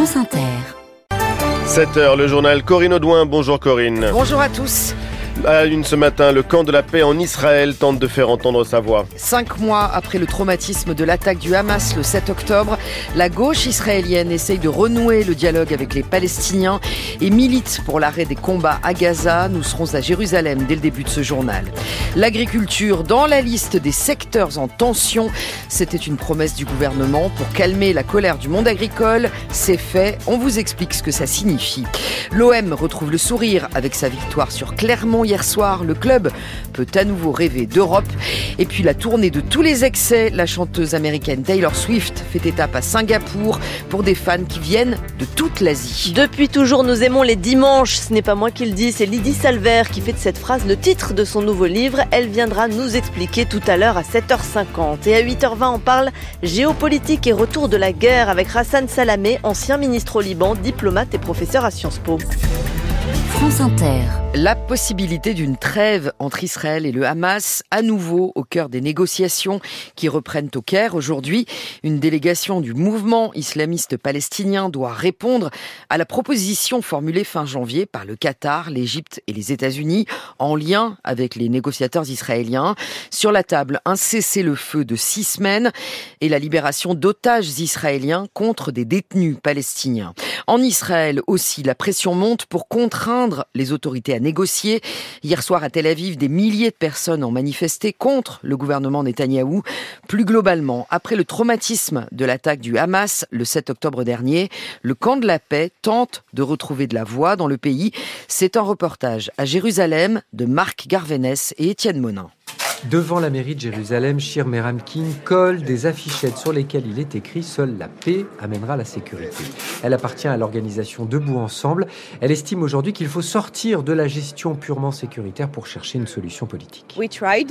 France Inter. 7h, le journal Corinne Audouin. Bonjour Corinne. Bonjour à tous. À une ce matin, le camp de la paix en Israël tente de faire entendre sa voix. Cinq mois après le traumatisme de l'attaque du Hamas le 7 octobre, la gauche israélienne essaye de renouer le dialogue avec les Palestiniens et milite pour l'arrêt des combats à Gaza. Nous serons à Jérusalem dès le début de ce journal. L'agriculture dans la liste des secteurs en tension. C'était une promesse du gouvernement pour calmer la colère du monde agricole. C'est fait. On vous explique ce que ça signifie. L'OM retrouve le sourire avec sa victoire sur Clermont hier soir. Le club peut à nouveau rêver d'Europe. Et puis la tournée de tous les excès. La chanteuse américaine Taylor Swift fait étape à Singapour pour des fans qui viennent de toute l'Asie. Depuis toujours, nous aimons les dimanches. Ce n'est pas moi qui le dis, c'est Lydie Salver qui fait de cette phrase le titre de son nouveau livre. Elle viendra nous expliquer tout à l'heure à 7h50. Et à 8h20, on parle géopolitique et retour de la guerre avec Hassan Salamé, ancien ministre au Liban, diplomate et professeur à Sciences Po. La possibilité d'une trêve entre Israël et le Hamas, à nouveau au cœur des négociations qui reprennent au Caire aujourd'hui. Une délégation du mouvement islamiste palestinien doit répondre à la proposition formulée fin janvier par le Qatar, l'Égypte et les États-Unis en lien avec les négociateurs israéliens. Sur la table, un cessez-le-feu de six semaines et la libération d'otages israéliens contre des détenus palestiniens. En Israël aussi, la pression monte pour contraindre les autorités à négocier. Hier soir à Tel Aviv, des milliers de personnes ont manifesté contre le gouvernement Netanyahou. Plus globalement, après le traumatisme de l'attaque du Hamas le 7 octobre dernier, le camp de la paix tente de retrouver de la voix dans le pays. C'est un reportage à Jérusalem de Marc Garvenès et Étienne Monin. Devant la mairie de Jérusalem, Shir Meramkin colle des affichettes sur lesquelles il est écrit Seule la paix amènera la sécurité. Elle appartient à l'organisation Debout Ensemble. Elle estime aujourd'hui qu'il faut sortir de la gestion purement sécuritaire pour chercher une solution politique.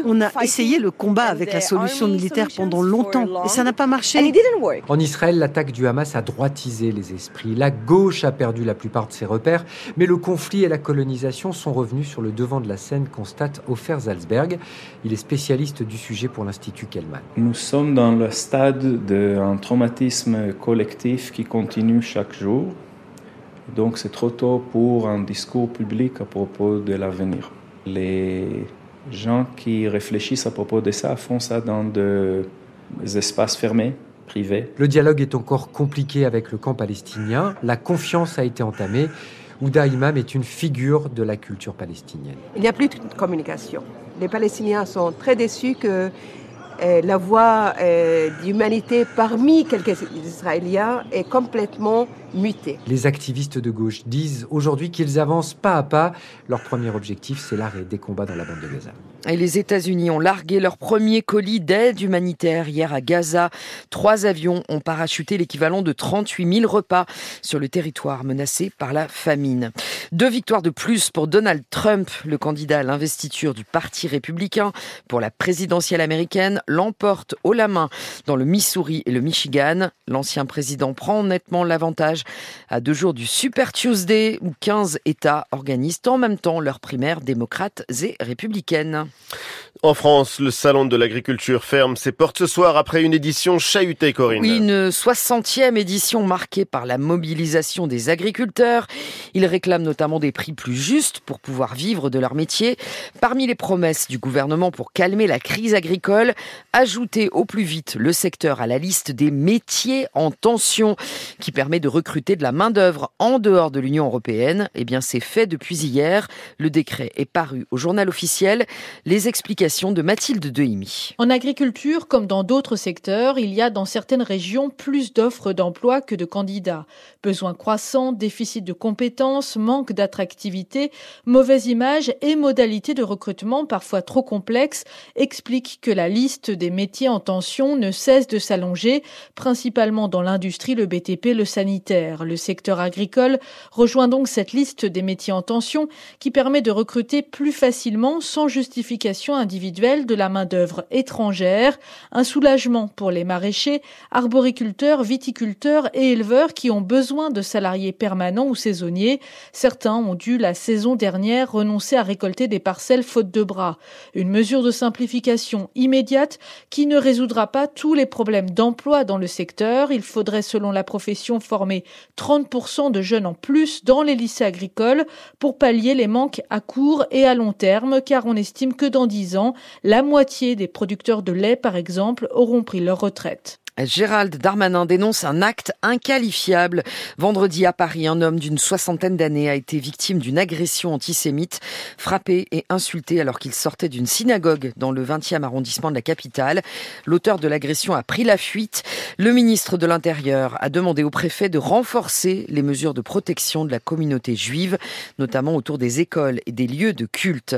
On a essayé le combat avec la solution militaire pendant longtemps et ça n'a pas marché. En Israël, l'attaque du Hamas a droitisé les esprits. La gauche a perdu la plupart de ses repères, mais le conflit et la colonisation sont revenus sur le devant de la scène, constate Ofer Salzberg. Il est spécialiste du sujet pour l'Institut Kellman. Nous sommes dans le stade d'un traumatisme collectif qui continue chaque jour. Donc c'est trop tôt pour un discours public à propos de l'avenir. Les gens qui réfléchissent à propos de ça font ça dans des espaces fermés, privés. Le dialogue est encore compliqué avec le camp palestinien. La confiance a été entamée. Ouda Imam est une figure de la culture palestinienne. Il n'y a plus de communication. Les Palestiniens sont très déçus que euh, la voix euh, d'humanité parmi quelques Israéliens est complètement mutée. Les activistes de gauche disent aujourd'hui qu'ils avancent pas à pas. Leur premier objectif, c'est l'arrêt des combats dans la bande de Gaza. Et les États-Unis ont largué leur premier colis d'aide humanitaire hier à Gaza. Trois avions ont parachuté l'équivalent de 38 000 repas sur le territoire menacé par la famine. Deux victoires de plus pour Donald Trump, le candidat à l'investiture du Parti républicain pour la présidentielle américaine, l'emporte haut la main dans le Missouri et le Michigan. L'ancien président prend nettement l'avantage à deux jours du Super Tuesday où 15 États organisent en même temps leurs primaires démocrates et républicaines. En France, le salon de l'agriculture ferme ses portes ce soir après une édition chahutée, Corinne. Oui, une 60e édition marquée par la mobilisation des agriculteurs. Ils réclament notamment des prix plus justes pour pouvoir vivre de leur métier. Parmi les promesses du gouvernement pour calmer la crise agricole, ajouter au plus vite le secteur à la liste des métiers en tension qui permet de recruter de la main-d'œuvre en dehors de l'Union européenne. Eh bien, c'est fait depuis hier. Le décret est paru au journal officiel. Les explications de Mathilde Dehimi. En agriculture, comme dans d'autres secteurs, il y a dans certaines régions plus d'offres d'emploi que de candidats. Besoins croissants, déficit de compétences, manque d'attractivité, mauvaise image et modalités de recrutement parfois trop complexes expliquent que la liste des métiers en tension ne cesse de s'allonger, principalement dans l'industrie, le BTP, le sanitaire. Le secteur agricole rejoint donc cette liste des métiers en tension qui permet de recruter plus facilement sans justifier qualification individuelle de la main-d'œuvre étrangère, un soulagement pour les maraîchers, arboriculteurs, viticulteurs et éleveurs qui ont besoin de salariés permanents ou saisonniers. Certains ont dû la saison dernière renoncer à récolter des parcelles faute de bras. Une mesure de simplification immédiate qui ne résoudra pas tous les problèmes d'emploi dans le secteur. Il faudrait, selon la profession, former 30% de jeunes en plus dans les lycées agricoles pour pallier les manques à court et à long terme, car on estime que dans 10 ans, la moitié des producteurs de lait, par exemple, auront pris leur retraite. Gérald Darmanin dénonce un acte inqualifiable. Vendredi à Paris, un homme d'une soixantaine d'années a été victime d'une agression antisémite, frappé et insulté alors qu'il sortait d'une synagogue dans le 20e arrondissement de la capitale. L'auteur de l'agression a pris la fuite. Le ministre de l'Intérieur a demandé au préfet de renforcer les mesures de protection de la communauté juive, notamment autour des écoles et des lieux de culte.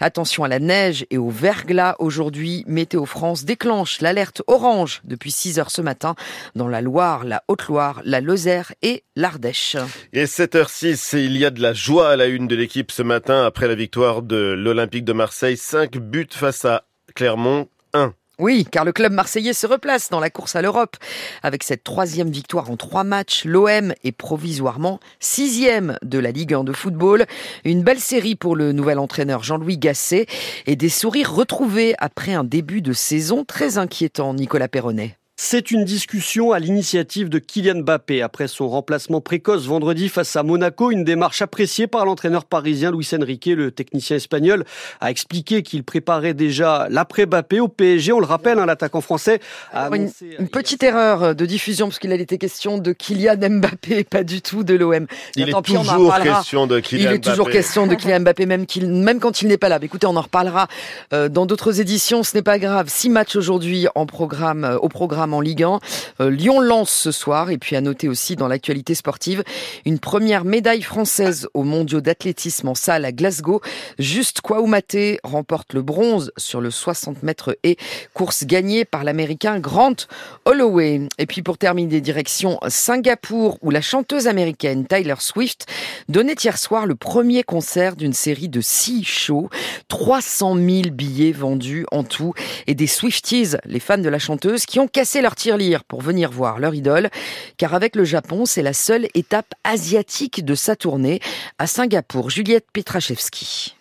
Attention à la neige et au verglas. Aujourd'hui, Météo France déclenche l'alerte orange depuis 6 ce matin dans la Loire, la Haute-Loire, la Lozère et l'Ardèche. Et 7h06, il y a de la joie à la une de l'équipe ce matin après la victoire de l'Olympique de Marseille. 5 buts face à Clermont, 1 oui, car le club marseillais se replace dans la course à l'Europe. Avec cette troisième victoire en trois matchs, l'OM est provisoirement sixième de la Ligue 1 de football. Une belle série pour le nouvel entraîneur Jean-Louis Gasset et des sourires retrouvés après un début de saison très inquiétant, Nicolas Perronnet. C'est une discussion à l'initiative de Kylian Mbappé après son remplacement précoce vendredi face à Monaco, une démarche appréciée par l'entraîneur parisien Luis Enrique, le technicien espagnol, a expliqué qu'il préparait déjà l'après Mbappé au PSG. On le rappelle, hein, l'attaquant français a une, petite erreur de diffusion parce qu'il a été question de Kylian Mbappé, pas du tout de l'OM. Il, est toujours question de Kylian Mbappé. Il est toujours question de Kylian Mbappé, même, même quand il n'est pas là. écoutez, on en reparlera euh, dans d'autres éditions. Ce n'est pas grave. Six matchs aujourd'hui en programme, euh, au programme en Ligue 1. Euh, Lyon lance ce soir et puis à noter aussi dans l'actualité sportive une première médaille française aux mondiaux d'athlétisme en salle à Glasgow. Juste Koumaté remporte le bronze sur le 60 mètres et course gagnée par l'américain Grant Holloway. Et puis pour terminer, direction Singapour où la chanteuse américaine Tyler Swift donnait hier soir le premier concert d'une série de six shows. 300 000 billets vendus en tout et des Swifties, les fans de la chanteuse, qui ont cassé leur tirelire pour venir voir leur idole, car avec le Japon, c'est la seule étape asiatique de sa tournée à Singapour. Juliette Petrachevski.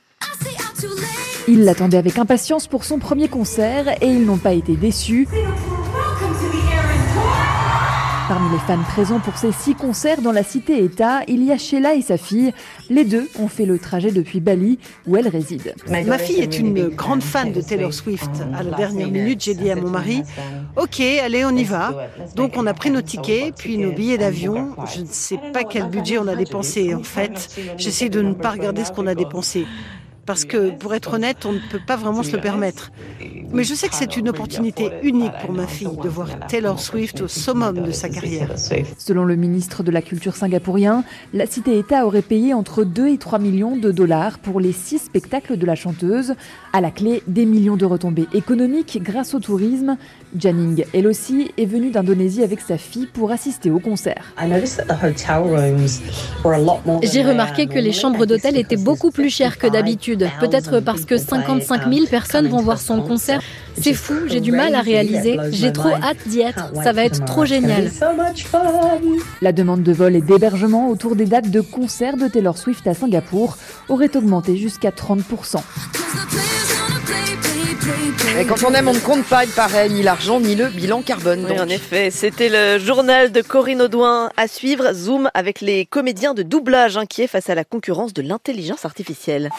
Ils l'attendaient avec impatience pour son premier concert et ils n'ont pas été déçus. Parmi les fans présents pour ces six concerts dans la cité-État, il y a Sheila et sa fille. Les deux ont fait le trajet depuis Bali, où elle réside. Ma fille est une grande fan de Taylor Swift. À la dernière minute, j'ai dit à mon mari Ok, allez, on y va. Donc, on a pris nos tickets, puis nos billets d'avion. Je ne sais pas quel budget on a dépensé, en fait. J'essaie de ne pas regarder ce qu'on a dépensé parce que pour être honnête, on ne peut pas vraiment se le permettre. Mais je sais que c'est une opportunité unique pour ma fille de voir Taylor Swift au summum de sa carrière. Selon le ministre de la Culture singapourien, la cité-État aurait payé entre 2 et 3 millions de dollars pour les six spectacles de la chanteuse. À la clé, des millions de retombées économiques grâce au tourisme. Janning, elle aussi, est venue d'Indonésie avec sa fille pour assister au concert. J'ai remarqué que les chambres d'hôtel étaient beaucoup plus chères que d'habitude. Peut-être parce que 55 000 personnes vont voir son concert. C'est fou, j'ai du mal à réaliser. J'ai trop hâte d'y être. Ça va être trop génial. La demande de vol et d'hébergement autour des dates de concert de Taylor Swift à Singapour aurait augmenté jusqu'à 30%. Et quand on aime, on ne compte pas, il paraît, ni l'argent, ni le bilan carbone. Oui, en effet. C'était le journal de Corinne Audouin à suivre. Zoom avec les comédiens de doublage inquiets face à la concurrence de l'intelligence artificielle.